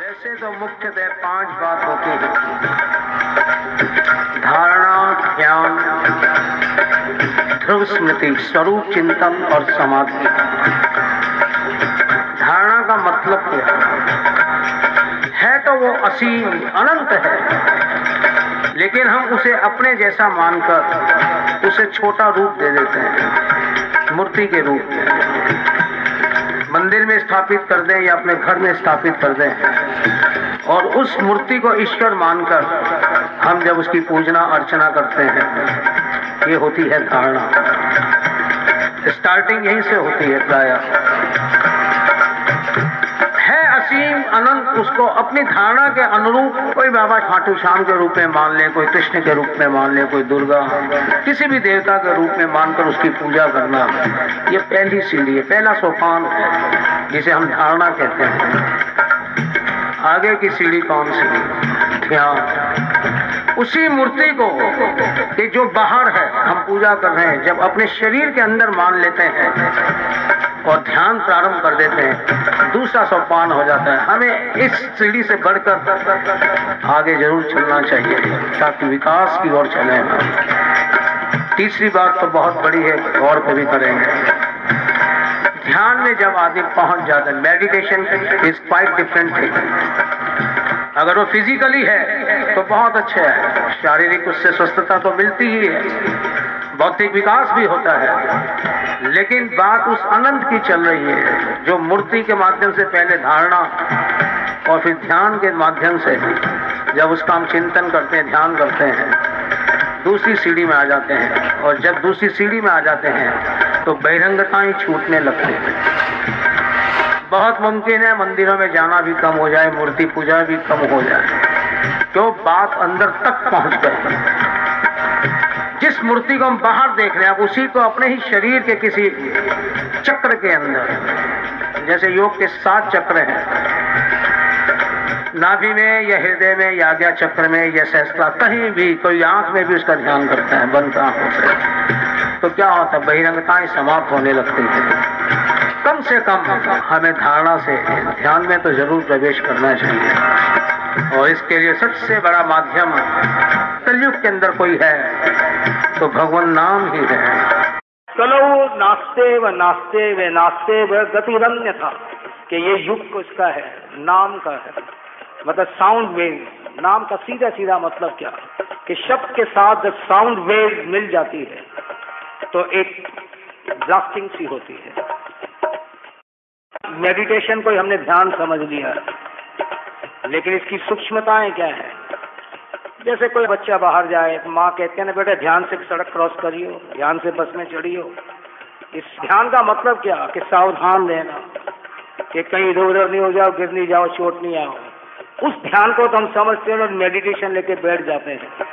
वैसे तो मुख्यतः पाँच बात होती है धारणा ध्यान ध्रुव स्मृति स्वरूप चिंतन और समाधि धारणा का मतलब क्या है तो वो असीम, अनंत है। लेकिन हम उसे अपने जैसा मानकर उसे छोटा रूप दे देते हैं, मूर्ति के रूप में। मंदिर में स्थापित कर दें या अपने घर में स्थापित कर दें। और उस मूर्ति को ईश्वर मानकर हम जब उसकी पूजना अर्चना करते हैं, ये होती है धारणा। स्टार्टिंग यहीं से होती है प्राय। असीम अनंत उसको अपनी धारणा के अनुरूप कोई बाबा खाटू श्याम के रूप में मान ले, कोई कृष्ण के रूप में मान ले, कोई दुर्गा, किसी भी देवता के रूप में मानकर उसकी पूजा करना, ये पहली सीढ़ी है, पहला सोपान है जिसे हम धारणा कहते हैं। आगे की सीढ़ी कौन सी? ध्यान उसी मूर्ति को कि जो बाहर है, हम पूजा कर रहे हैं, जब अपने शरीर के अंदर मान लेते हैं और ध्यान प्रारंभ कर देते हैं। दूसरा सोपान हो जाता है। हमें इस सीढ़ी से बढ़कर आगे ज़रूर चलना चाहिए, ताकि विकास की ओर चले। तीसरी बात तो बहुत बड़ी है और को भी करेंगे। ध्यान में जब आदमी पहुँच जाता है meditation is quite different thing अगर वो फिजिकली है तो बहुत अच्छा है। शारीरिक उससे स्वस्थता तो मिलती ही है। बौद्धिक विकास भी होता है। लेकिन बात उस अनंत की चल रही है, जो मूर्ति के माध्यम से पहले धारणा और फिर ध्यान के माध्यम से जब उसका हम चिंतन करते हैं, ध्यान करते हैं, दूसरी सीढ़ी में आ जाते हैं और जब दूसरी सीढ़ी में आ जाते हैं तो बहिरंगताएँ छूटने लगती हैं। बहुत मुमकिन है मंदिरों में जाना भी कम हो जाए, मूर्ति पूजा भी कम हो जाए क्यों बात अंदर तक पहुँच गई जिस मूर्ति को हम बाहर देख रहे हैं उसी को अपने ही शरीर के किसी चक्र के अंदर, जैसे योग के सात चक्र हैं। नाभि में या हृदय में या आज्ञा चक्र में या सहस्त्रा कहीं भी, कोई आँख में भी उसका ध्यान करता है, बंद आँखों से। तो क्या होता है, बहिरंगताएँ समाप्त होने लगती है। कम से कम हमें धारणा से, ध्यान में तो ज़रूर प्रवेश करना चाहिए। और इसके लिए सबसे बड़ा माध्यम कलयुग के अंदर कोई है तो भगवान नाम ही है। चलो नास्ते व नास्ते व नास्ते व गतिरन्य था कि ये युग उसका है? नाम का है। मतलब साउंड वेव नाम का सीधा सीधा मतलब क्या? कि शब्द के साथ जब साउंड वेव मिल जाती है तो एक ब्लास्टिंग सी होती है। मेडिटेशन को हमने ध्यान समझ लिया। लेकिन इसकी सूक्ष्मताएँ क्या है? जैसे कोई बच्चा बाहर जाए तो माँ कहते हैं ना बेटा ध्यान से सड़क क्रॉस करियो ध्यान से बस में चढ़ियो। इस ध्यान का मतलब क्या? कि सावधान रहना। कि कहीं इधर उधर नहीं हो जाओ गिर नहीं जाओ चोट नहीं आओ। उस ध्यान को तो हम समझते हैं और मेडिटेशन लेके बैठ जाते हैं।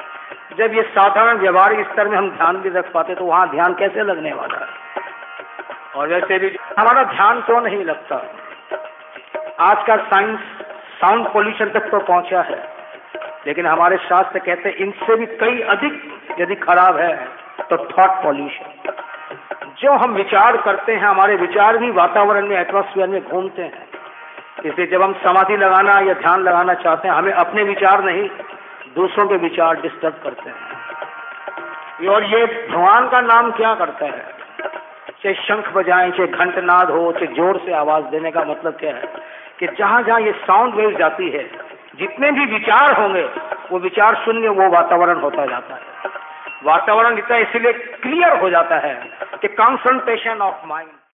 जब ये साधारण व्यवहारिक स्तर में हम ध्यान भी रख पाते तो वहाँ ध्यान कैसे लगने वाला है? और वैसे भी हमारा ध्यान क्यों नहीं लगता। आज का साइंस साउंड पोल्यूशन तक तो पहुँचा है। लेकिन हमारे शास्त्र कहते हैं, इनसे भी कई अधिक यदि खराब है तो थॉट पॉल्यूशन जो हम विचार करते हैं, हमारे विचार भी वातावरण में एटमोस्फियर में घूमते हैं। इसलिए जब हम समाधि लगाना या ध्यान लगाना चाहते हैं, हमें अपने विचार नहीं, दूसरों के विचार डिस्टर्ब करते हैं। और ये भगवान का नाम क्या करता है? चाहे शंख बजाएँ, चाहे घंटनाद हो, चाहे ज़ोर से आवाज़ देने का मतलब क्या है? कि जहाँ जहाँ ये साउंड वेव जाती है, जितने भी विचार होंगे, वो विचार शून्य वो वातावरण होता जाता है। वातावरण इतना इसलिए क्लियर हो जाता है कि कॉन्सेंट्रेशन ऑफ़ माइंड